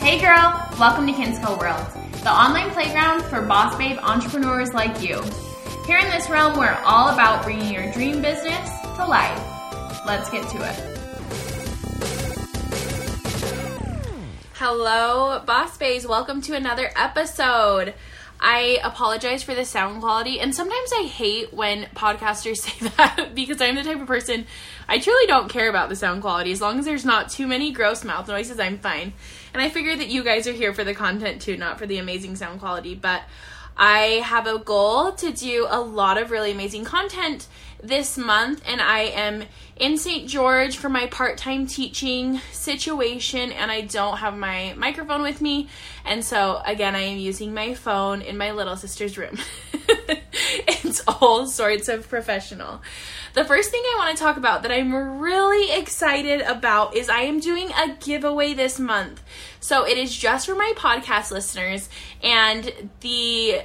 Hey girl, welcome to Kinsco World, the online playground for boss babe entrepreneurs like you. Here in this realm, we're all about bringing your dream business to life. Let's get to it. Hello, boss babes. Welcome to another episode. I apologize for the sound quality, and sometimes I hate when podcasters say that because I'm the type of person I truly don't care about the sound quality. As long as there's not too many gross mouth noises, I'm fine. And I figure that you guys are here for the content too, not for the amazing sound quality. But I have a goal to do a lot of really amazing content this month, and I am in St. George for my part time teaching situation, and I don't have my microphone with me. And so, again, I am using my phone in my little sister's room. it's all sorts of professional. The first thing I want to talk about that I'm really excited about is I am doing a giveaway this month. So it is just for my podcast listeners, and the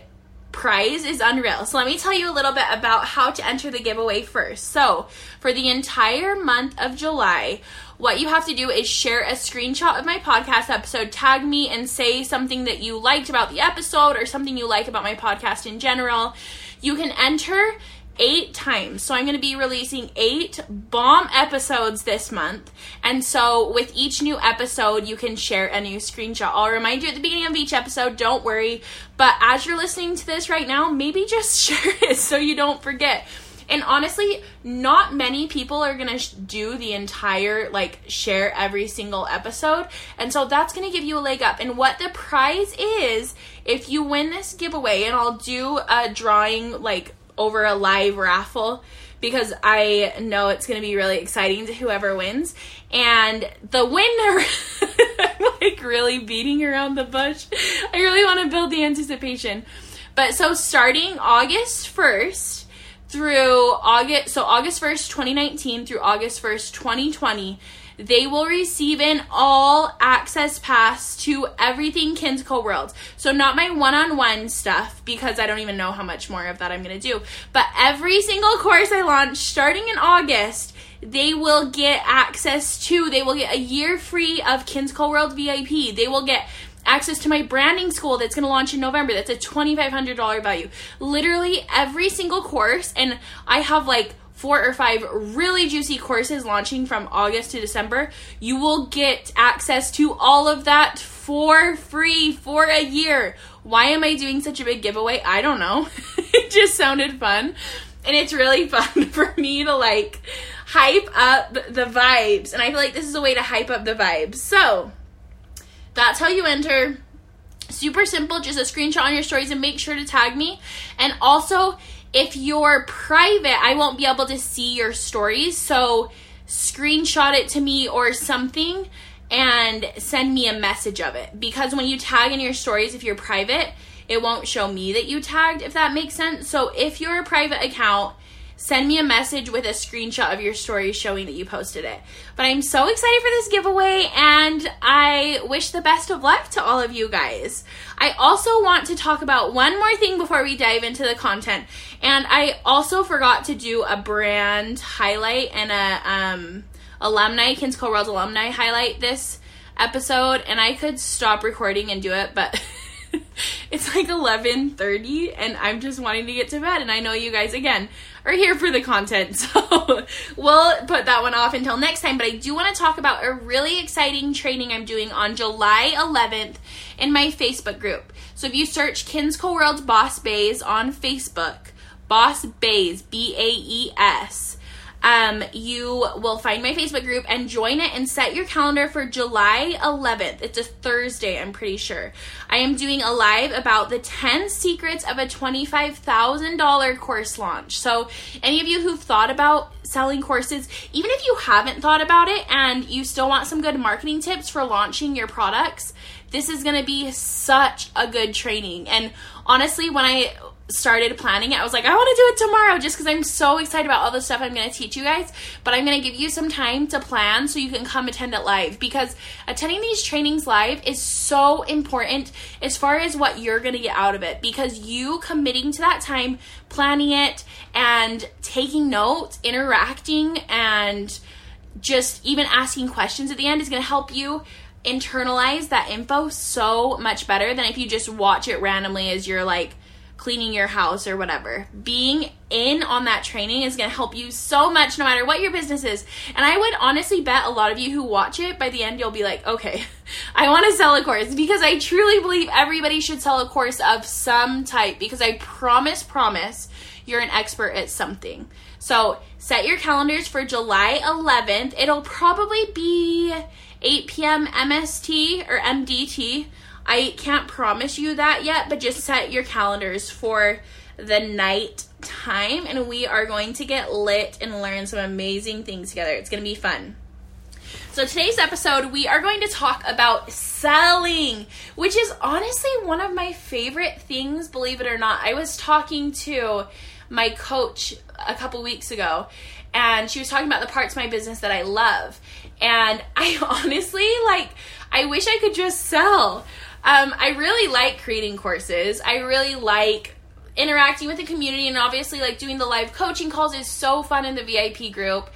prize is unreal. So let me tell you a little bit about how to enter the giveaway first. So, for the entire month of July, what you have to do is share a screenshot of my podcast episode, tag me, and say something that you liked about the episode or something you like about my podcast in general. You can enter eight times. So I'm going to be releasing eight bomb episodes this month. And so with each new episode, you can share a new screenshot. I'll remind you at the beginning of each episode, don't worry. But as you're listening to this right now, maybe just share it so you don't forget. And honestly, not many people are going to sh- do the entire, like, share every single episode. And so that's going to give you a leg up. And what the prize is, if you win this giveaway, and I'll do a drawing, like, over a live raffle because I know it's going to be really exciting to whoever wins. And the winner, like really beating around the bush. I really want to build the anticipation. But so starting August 1st through August, so August 1st, 2019 through August 1st, 2020, they will receive an all access pass to everything Kinsco World. So, not my one on one stuff because I don't even know how much more of that I'm going to do, but every single course I launch starting in August they will get access to, they will get a year free of Kinsco World VIP. They will get access to my branding school that's going to launch in November. That's a $2,500 value. Literally every single course, and I have like four or five really juicy courses launching from August to December, you will get access to all of that for free for a year. Why am I doing such a big giveaway? I don't know. it just sounded fun. And it's really fun for me to like hype up the vibes. And I feel like this is a way to hype up the vibes. So that's how you enter. Super simple, just a screenshot on your stories and make sure to tag me. And also, if you're private, I won't be able to see your stories. So screenshot it to me or something and send me a message of it. Because when you tag in your stories, if you're private, it won't show me that you tagged, if that makes sense. So if you're a private account, send me a message with a screenshot of your story showing that you posted it. But I'm so excited for this giveaway and I wish the best of luck to all of you guys. I also want to talk about one more thing before we dive into the content. And I also forgot to do a brand highlight and a um, alumni, Kinsco World alumni highlight this episode. And I could stop recording and do it, but it's like 11:30 and I'm just wanting to get to bed and I know you guys again are here for the content. So we'll put that one off until next time, but I do want to talk about a really exciting training I'm doing on July 11th in my Facebook group. So if you search Kinsco World Boss Baes on Facebook, Boss Baes, B A E S um, you will find my Facebook group and join it and set your calendar for July 11th. It's a Thursday, I'm pretty sure. I am doing a live about the 10 secrets of a $25,000 course launch. So, any of you who've thought about selling courses, even if you haven't thought about it and you still want some good marketing tips for launching your products, this is going to be such a good training. And honestly, when I started planning it, I was like, I want to do it tomorrow just because I'm so excited about all the stuff I'm going to teach you guys. But I'm going to give you some time to plan so you can come attend it live because attending these trainings live is so important as far as what you're going to get out of it because you committing to that time, planning it, and taking notes, interacting, and just even asking questions at the end is going to help you internalize that info so much better than if you just watch it randomly as you're like cleaning your house or whatever. Being in on that training is going to help you so much no matter what your business is. And I would honestly bet a lot of you who watch it by the end you'll be like, "Okay, I want to sell a course" because I truly believe everybody should sell a course of some type because I promise promise you're an expert at something. So, set your calendars for July 11th. It'll probably be 8 p.m. MST or MDT. I can't promise you that yet, but just set your calendars for the night time and we are going to get lit and learn some amazing things together. It's going to be fun. So, today's episode, we are going to talk about selling, which is honestly one of my favorite things, believe it or not. I was talking to my coach a couple weeks ago, and she was talking about the parts of my business that I love. And I honestly, like, I wish I could just sell. Um, I really like creating courses. I really like interacting with the community, and obviously, like doing the live coaching calls is so fun in the VIP group.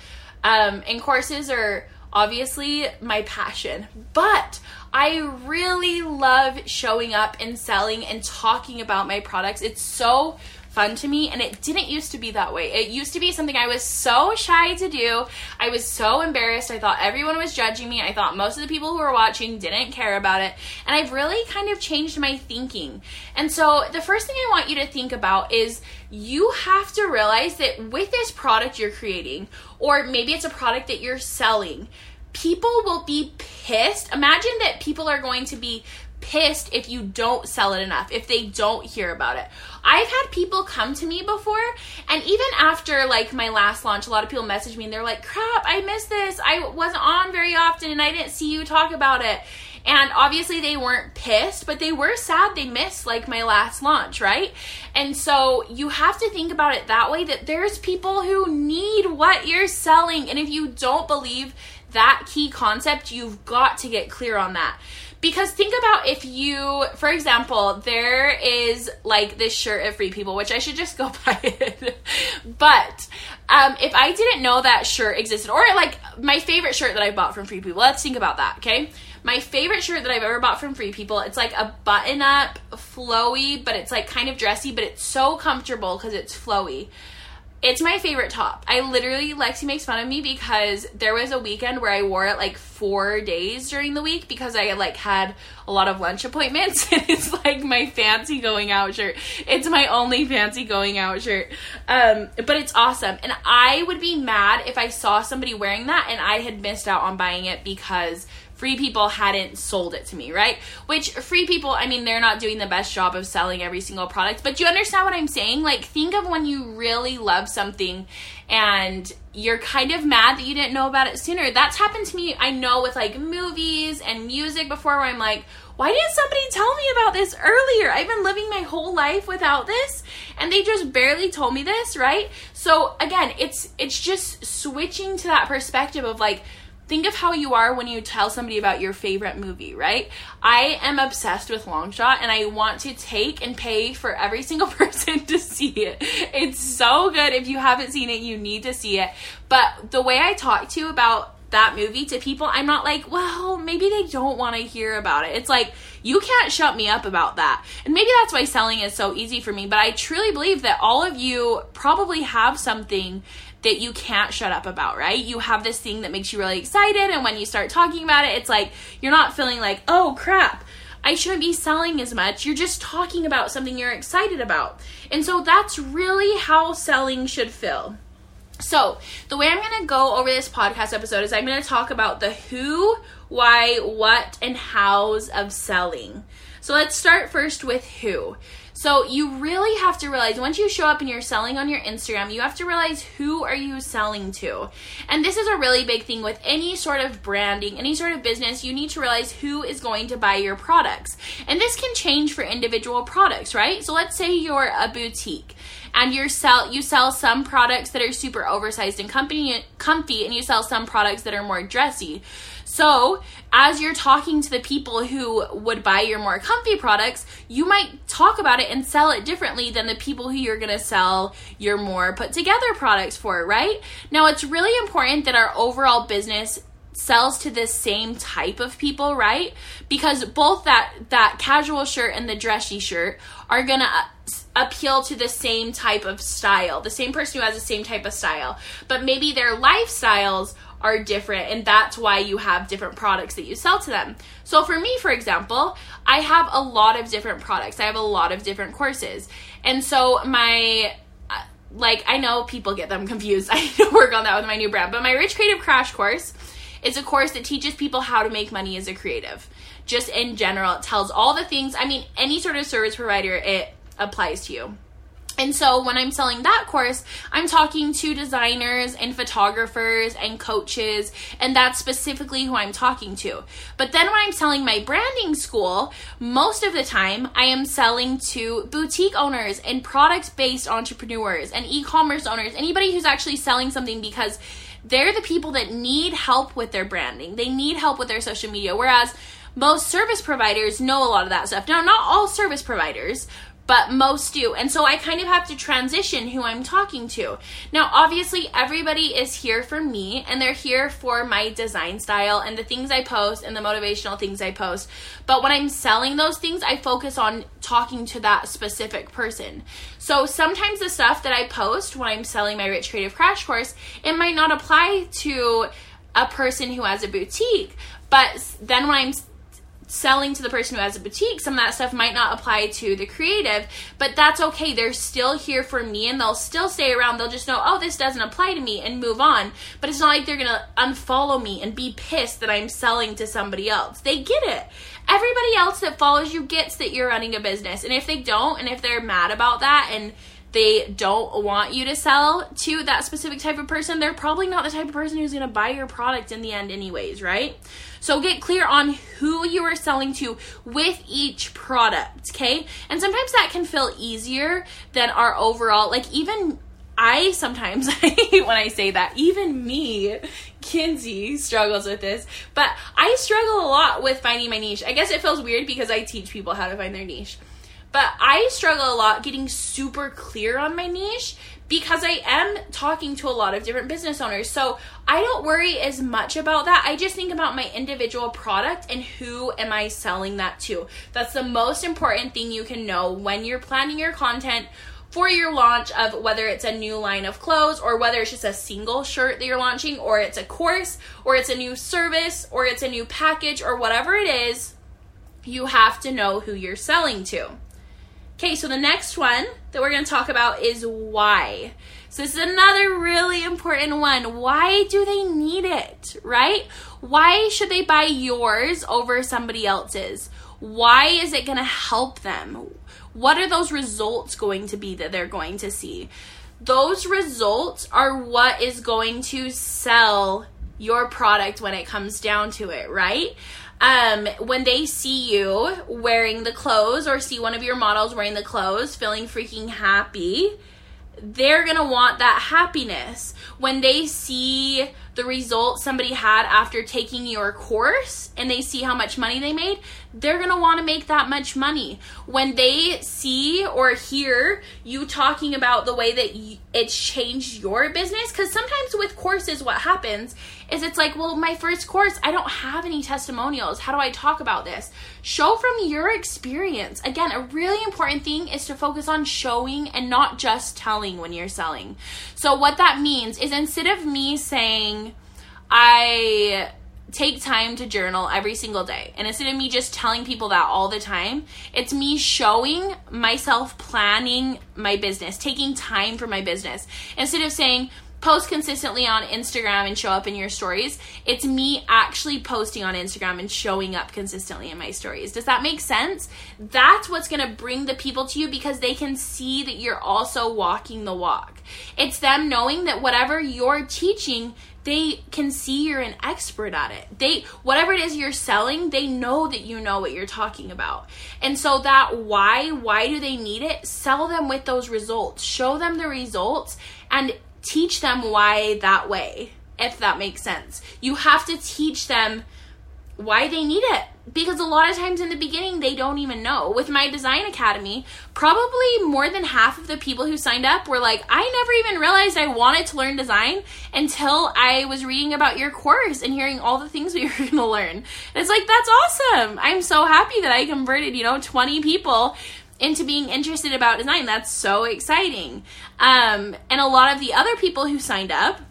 Um, and courses are obviously my passion, but I really love showing up and selling and talking about my products. It's so fun to me and it didn't used to be that way. It used to be something I was so shy to do. I was so embarrassed. I thought everyone was judging me. I thought most of the people who were watching didn't care about it. And I've really kind of changed my thinking. And so the first thing I want you to think about is you have to realize that with this product you're creating or maybe it's a product that you're selling, people will be pissed. Imagine that people are going to be pissed if you don't sell it enough, if they don't hear about it. I've had people come to me before, and even after like my last launch, a lot of people message me and they're like, crap, I missed this. I wasn't on very often and I didn't see you talk about it. And obviously they weren't pissed, but they were sad they missed like my last launch, right? And so you have to think about it that way that there's people who need what you're selling. And if you don't believe that key concept, you've got to get clear on that. Because think about if you, for example, there is like this shirt at Free People, which I should just go buy it. but um, if I didn't know that shirt existed, or like my favorite shirt that I bought from Free People, let's think about that, okay? My favorite shirt that I've ever bought from Free People, it's like a button up, flowy, but it's like kind of dressy, but it's so comfortable because it's flowy. It's my favorite top. I literally, Lexi makes fun of me because there was a weekend where I wore it like four days during the week because I like had a lot of lunch appointments. And it's like my fancy going out shirt. It's my only fancy going out shirt. Um, but it's awesome. And I would be mad if I saw somebody wearing that and I had missed out on buying it because free people hadn't sold it to me, right? Which free people, I mean, they're not doing the best job of selling every single product, but you understand what I'm saying? Like, think of when you really love something and you're kind of mad that you didn't know about it sooner. That's happened to me, I know, with like movies and music before where I'm like, why didn't somebody tell me about this earlier? I've been living my whole life without this and they just barely told me this, right? So again, it's it's just switching to that perspective of like think of how you are when you tell somebody about your favorite movie, right? I am obsessed with Longshot and I want to take and pay for every single person to see it. It's so good. If you haven't seen it, you need to see it. But the way I talk to you about that movie to people, I'm not like, well, maybe they don't want to hear about it. It's like, you can't shut me up about that. And maybe that's why selling is so easy for me, but I truly believe that all of you probably have something that you can't shut up about, right? You have this thing that makes you really excited, and when you start talking about it, it's like you're not feeling like, oh crap, I shouldn't be selling as much. You're just talking about something you're excited about. And so that's really how selling should feel. So, the way I'm going to go over this podcast episode is I'm going to talk about the who, why, what, and hows of selling. So, let's start first with who. So you really have to realize once you show up and you're selling on your Instagram, you have to realize who are you selling to. And this is a really big thing with any sort of branding, any sort of business, you need to realize who is going to buy your products. And this can change for individual products, right? So let's say you're a boutique and you sell you sell some products that are super oversized and company comfy and you sell some products that are more dressy. So, as you're talking to the people who would buy your more comfy products, you might talk about it and sell it differently than the people who you're going to sell your more put together products for, right? Now, it's really important that our overall business sells to the same type of people, right? Because both that that casual shirt and the dressy shirt are going to uh, appeal to the same type of style, the same person who has the same type of style. But maybe their lifestyles are different and that's why you have different products that you sell to them. So for me, for example, I have a lot of different products. I have a lot of different courses. And so my uh, like I know people get them confused. I need to work on that with my new brand. But my Rich Creative Crash course is a course that teaches people how to make money as a creative. Just in general, it tells all the things. I mean, any sort of service provider, it applies to you. And so when I'm selling that course, I'm talking to designers and photographers and coaches, and that's specifically who I'm talking to. But then when I'm selling my branding school, most of the time I am selling to boutique owners and product based entrepreneurs and e commerce owners, anybody who's actually selling something because they're the people that need help with their branding, they need help with their social media. Whereas most service providers know a lot of that stuff. Now, not all service providers, but most do. And so I kind of have to transition who I'm talking to. Now, obviously, everybody is here for me and they're here for my design style and the things I post and the motivational things I post. But when I'm selling those things, I focus on talking to that specific person. So sometimes the stuff that I post when I'm selling my Rich Creative Crash course, it might not apply to a person who has a boutique. But then when I'm selling to the person who has a boutique, some of that stuff might not apply to the creative, but that's okay. They're still here for me and they'll still stay around. They'll just know, oh, this doesn't apply to me and move on. But it's not like they're going to unfollow me and be pissed that I'm selling to somebody else. They get it. Everybody else that follows you gets that you're running a business. And if they don't, and if they're mad about that and they don't want you to sell to that specific type of person, they're probably not the type of person who's going to buy your product in the end, anyways, right? So get clear on who you are selling to with each product, okay? And sometimes that can feel easier than our overall, like, even I sometimes when I say that, even me, Kinzie, struggles with this. But I struggle a lot with finding my niche. I guess it feels weird because I teach people how to find their niche. But I struggle a lot getting super clear on my niche because I am talking to a lot of different business owners. So I don't worry as much about that. I just think about my individual product and who am I selling that to. That's the most important thing you can know when you're planning your content for your launch of whether it's a new line of clothes or whether it's just a single shirt that you're launching or it's a course or it's a new service or it's a new package or whatever it is, you have to know who you're selling to. Okay, so the next one that we're going to talk about is why. So this is another really important one. Why do they need it, right? Why should they buy yours over somebody else's? Why is it going to help them? What are those results going to be that they're going to see? Those results are what is going to sell your product when it comes down to it, right? Um, when they see you wearing the clothes or see one of your models wearing the clothes, feeling freaking happy, they're gonna want that happiness. When they see the result somebody had after taking your course and they see how much money they made, they're going to want to make that much money. When they see or hear you talking about the way that it's changed your business, because sometimes with courses, what happens is it's like, well, my first course, I don't have any testimonials. How do I talk about this? Show from your experience. Again, a really important thing is to focus on showing and not just telling when you're selling. So, what that means is instead of me saying, I take time to journal every single day. And instead of me just telling people that all the time, it's me showing myself planning my business, taking time for my business. Instead of saying, post consistently on Instagram and show up in your stories. It's me actually posting on Instagram and showing up consistently in my stories. Does that make sense? That's what's going to bring the people to you because they can see that you're also walking the walk. It's them knowing that whatever you're teaching, they can see you're an expert at it. They whatever it is you're selling, they know that you know what you're talking about. And so that why, why do they need it? Sell them with those results. Show them the results and teach them why that way, if that makes sense. You have to teach them why they need it because a lot of times in the beginning they don't even know. With my design academy, probably more than half of the people who signed up were like, I never even realized I wanted to learn design until I was reading about your course and hearing all the things we were going to learn. And it's like, that's awesome. I'm so happy that I converted, you know, 20 people into being interested about design. That's so exciting. Um, and a lot of the other people who signed up,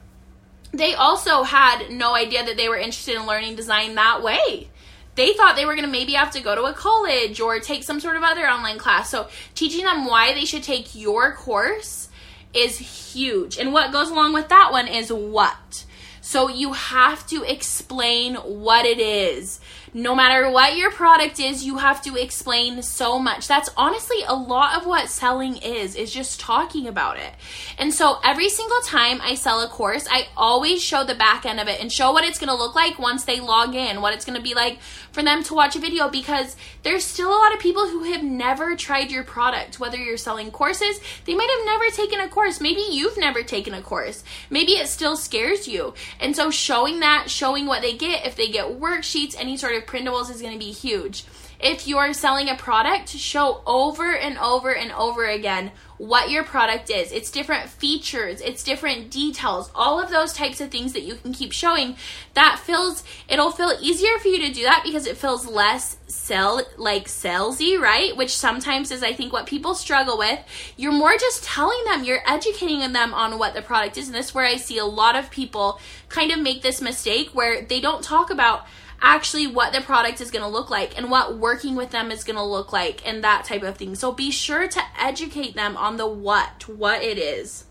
they also had no idea that they were interested in learning design that way. They thought they were going to maybe have to go to a college or take some sort of other online class. So, teaching them why they should take your course is huge. And what goes along with that one is what. So, you have to explain what it is no matter what your product is, you have to explain so much. That's honestly a lot of what selling is, is just talking about it. And so every single time I sell a course, I always show the back end of it and show what it's going to look like once they log in, what it's going to be like for them to watch a video because there's still a lot of people who have never tried your product, whether you're selling courses, they might have never taken a course. Maybe you've never taken a course. Maybe it still scares you. And so showing that, showing what they get, if they get worksheets, any sort of printables is going to be huge. If you're selling a product, show over and over and over again what your product is. It's different features, it's different details, all of those types of things that you can keep showing. That feels it'll feel easier for you to do that because it feels less sell like salesy, right? Which sometimes is I think what people struggle with. You're more just telling them, you're educating them on what the product is. And this is where I see a lot of people kind of make this mistake where they don't talk about actually what the product is going to look like and what working with them is going to look like and that type of thing. So be sure to educate them on the what, what it is.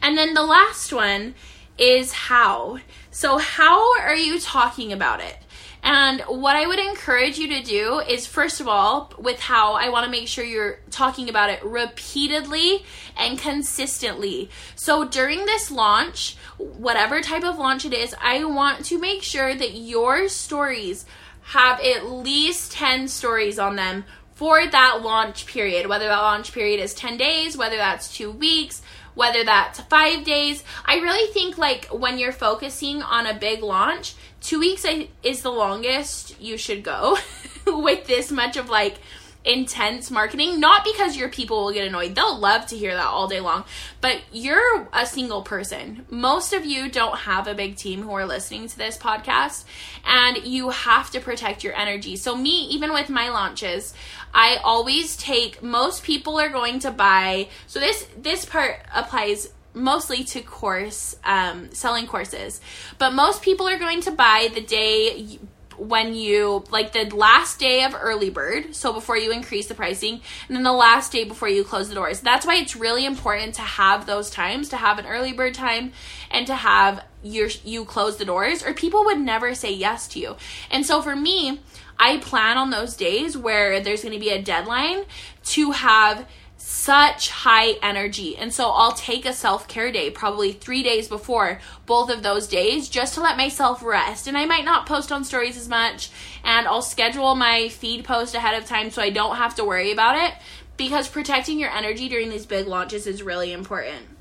And then the last one is how. So, how are you talking about it? And what I would encourage you to do is, first of all, with how I want to make sure you're talking about it repeatedly and consistently. So during this launch, whatever type of launch it is, I want to make sure that your stories have at least 10 stories on them for that launch period, whether that launch period is 10 days, whether that's two weeks, whether that's five days. I really think like when you're focusing on a big launch, two weeks is the longest you should go with this much of like intense marketing. Not because your people will get annoyed. They'll love to hear that all day long. But you're a single person. Most of you don't have a big team who are listening to this podcast and you have to protect your energy. So me even with my launches i always take most people are going to buy so this this part applies mostly to course um, selling courses. But most people are going to buy the day when you like the last day of early bird so before you increase the pricing and then the last day before you close the doors. That's why it's really important to have those times to have an early bird time and to have your you close the doors or people would never say yes to you. And so for me i plan on those days where there's going to be a deadline to have such high energy. And so I'll take a self care day probably three days before both of those days just to let myself rest. And I might not post on stories as much, and I'll schedule my feed post ahead of time so I don't have to worry about it because protecting your energy during these big launches is really important.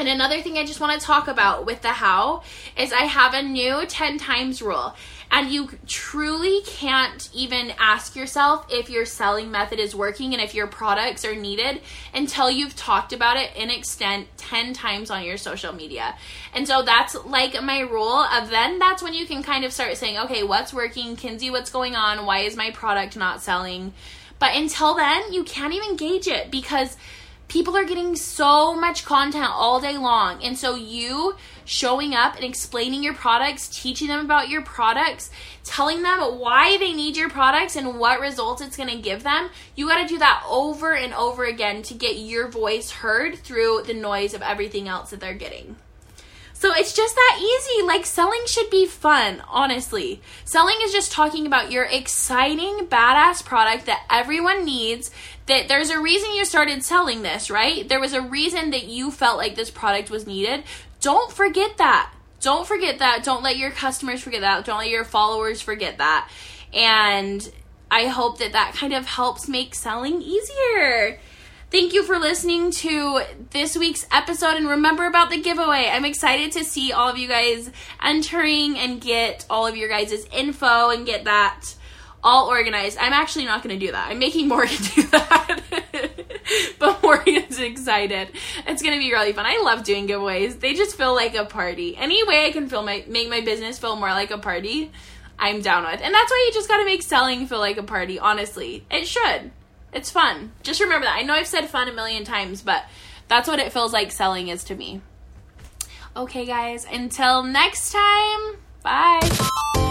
And another thing I just want to talk about with the how is I have a new 10 times rule. And you truly can't even ask yourself if your selling method is working and if your products are needed until you've talked about it in extent 10 times on your social media. And so that's like my rule of then that's when you can kind of start saying, okay, what's working? Kinzie, what's going on? Why is my product not selling? But until then, you can't even gauge it because people are getting so much content all day long. And so you showing up and explaining your products, teaching them about your products, telling them why they need your products and what results it's going to give them, you got to do that over and over again to get your voice heard through the noise of everything else that they're getting. So it's just that easy. Like selling should be fun, honestly. Selling is just talking about your exciting, badass product that everyone needs. That there's a reason you started selling this, right? There was a reason that you felt like this product was needed. Don't forget that. Don't forget that. Don't let your customers forget that. Don't let your followers forget that. And I hope that that kind of helps make selling easier. Thank you for listening to this week's episode and remember about the giveaway. I'm excited to see all of you guys entering and get all of your guys' info and get that all organized. I'm actually not going to do that. I'm making Morgan do that. but Morgan's excited. It's going to be really fun. I love doing giveaways. They just feel like a party. Any way I can feel my make my business feel more like a party, I'm down with. And that's why you just got to make selling feel like a party, honestly. It should. It's fun. Just remember that. I know I've said fun a million times, but that's what it feels like selling is to me. Okay, guys, until next time, bye.